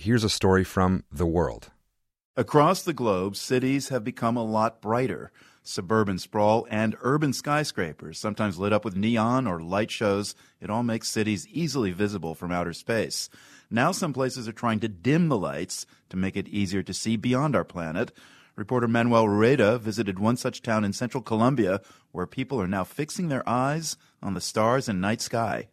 here's a story from The World. Across the globe, cities have become a lot brighter. Suburban sprawl and urban skyscrapers, sometimes lit up with neon or light shows, it all makes cities easily visible from outer space. Now, some places are trying to dim the lights to make it easier to see beyond our planet. Reporter Manuel Rueda visited one such town in central Colombia where people are now fixing their eyes on the stars and night sky.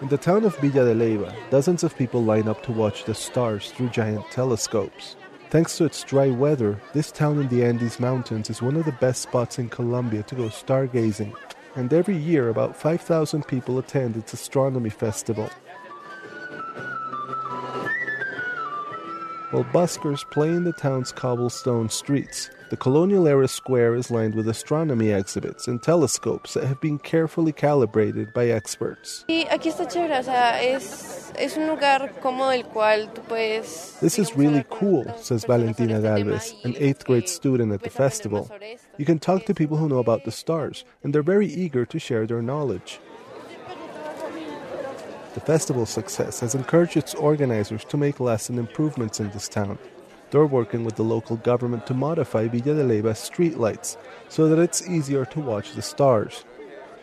In the town of Villa de Leyva, dozens of people line up to watch the stars through giant telescopes. Thanks to its dry weather, this town in the Andes Mountains is one of the best spots in Colombia to go stargazing. And every year, about 5,000 people attend its astronomy festival. While buskers play in the town's cobblestone streets, the colonial era square is lined with astronomy exhibits and telescopes that have been carefully calibrated by experts. This is really cool, says Valentina Galvez, an eighth grade student at the festival. You can talk to people who know about the stars, and they're very eager to share their knowledge. The festival's success has encouraged its organizers to make lasting improvements in this town. They're working with the local government to modify Villa de Leyva's streetlights so that it's easier to watch the stars.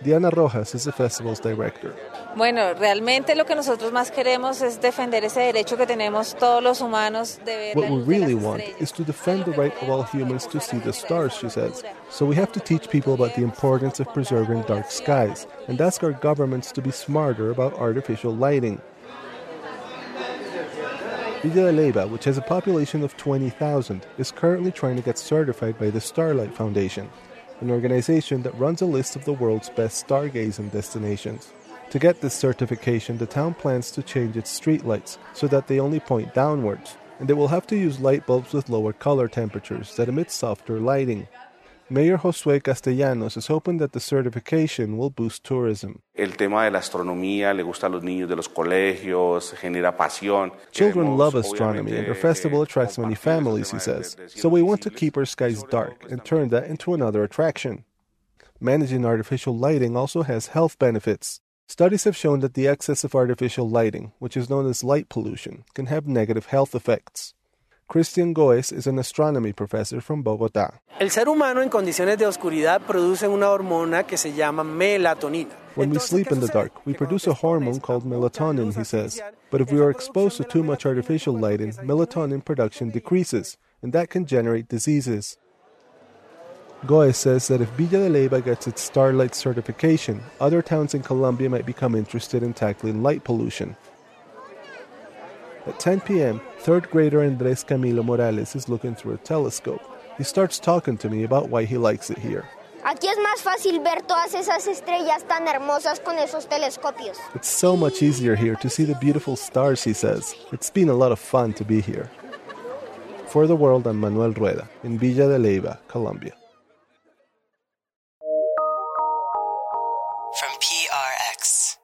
Diana Rojas is the festival's director. Bueno, realmente lo que nosotros más queremos es defender ese derecho que tenemos todos los humanos de ver What we really want is to defend the right of all humans to see the stars, she says. So we have to teach people about the importance of preserving dark skies and ask our governments to be smarter about artificial lighting. Villa de Leyva, which has a population of 20,000, is currently trying to get certified by the Starlight Foundation, an organization that runs a list of the world's best stargazing destinations. To get this certification, the town plans to change its streetlights so that they only point downwards, and they will have to use light bulbs with lower color temperatures that emit softer lighting. Mayor Josué Castellanos is hoping that the certification will boost tourism. El tema de la astronomía le gusta a los niños de los colegios, genera pasión. Children love astronomy, and our festival attracts many families, he says. So we want to keep our skies dark and turn that into another attraction. Managing artificial lighting also has health benefits. Studies have shown that the excess of artificial lighting, which is known as light pollution, can have negative health effects. Christian Goes is an astronomy professor from Bogotá. El ser humano en condiciones de oscuridad produce una hormona que se llama melatonina. When we sleep in the dark, we produce a hormone called melatonin, he says. But if we are exposed to too much artificial lighting, melatonin production decreases, and that can generate diseases. Goes says that if Villa de Leyva gets its Starlight certification, other towns in Colombia might become interested in tackling light pollution. At 10 p.m., third grader Andres Camilo Morales is looking through a telescope. He starts talking to me about why he likes it here. It's so much easier here to see the beautiful stars, he says. It's been a lot of fun to be here. For the World, I'm Manuel Rueda, in Villa de Leyva, Colombia. From PRX.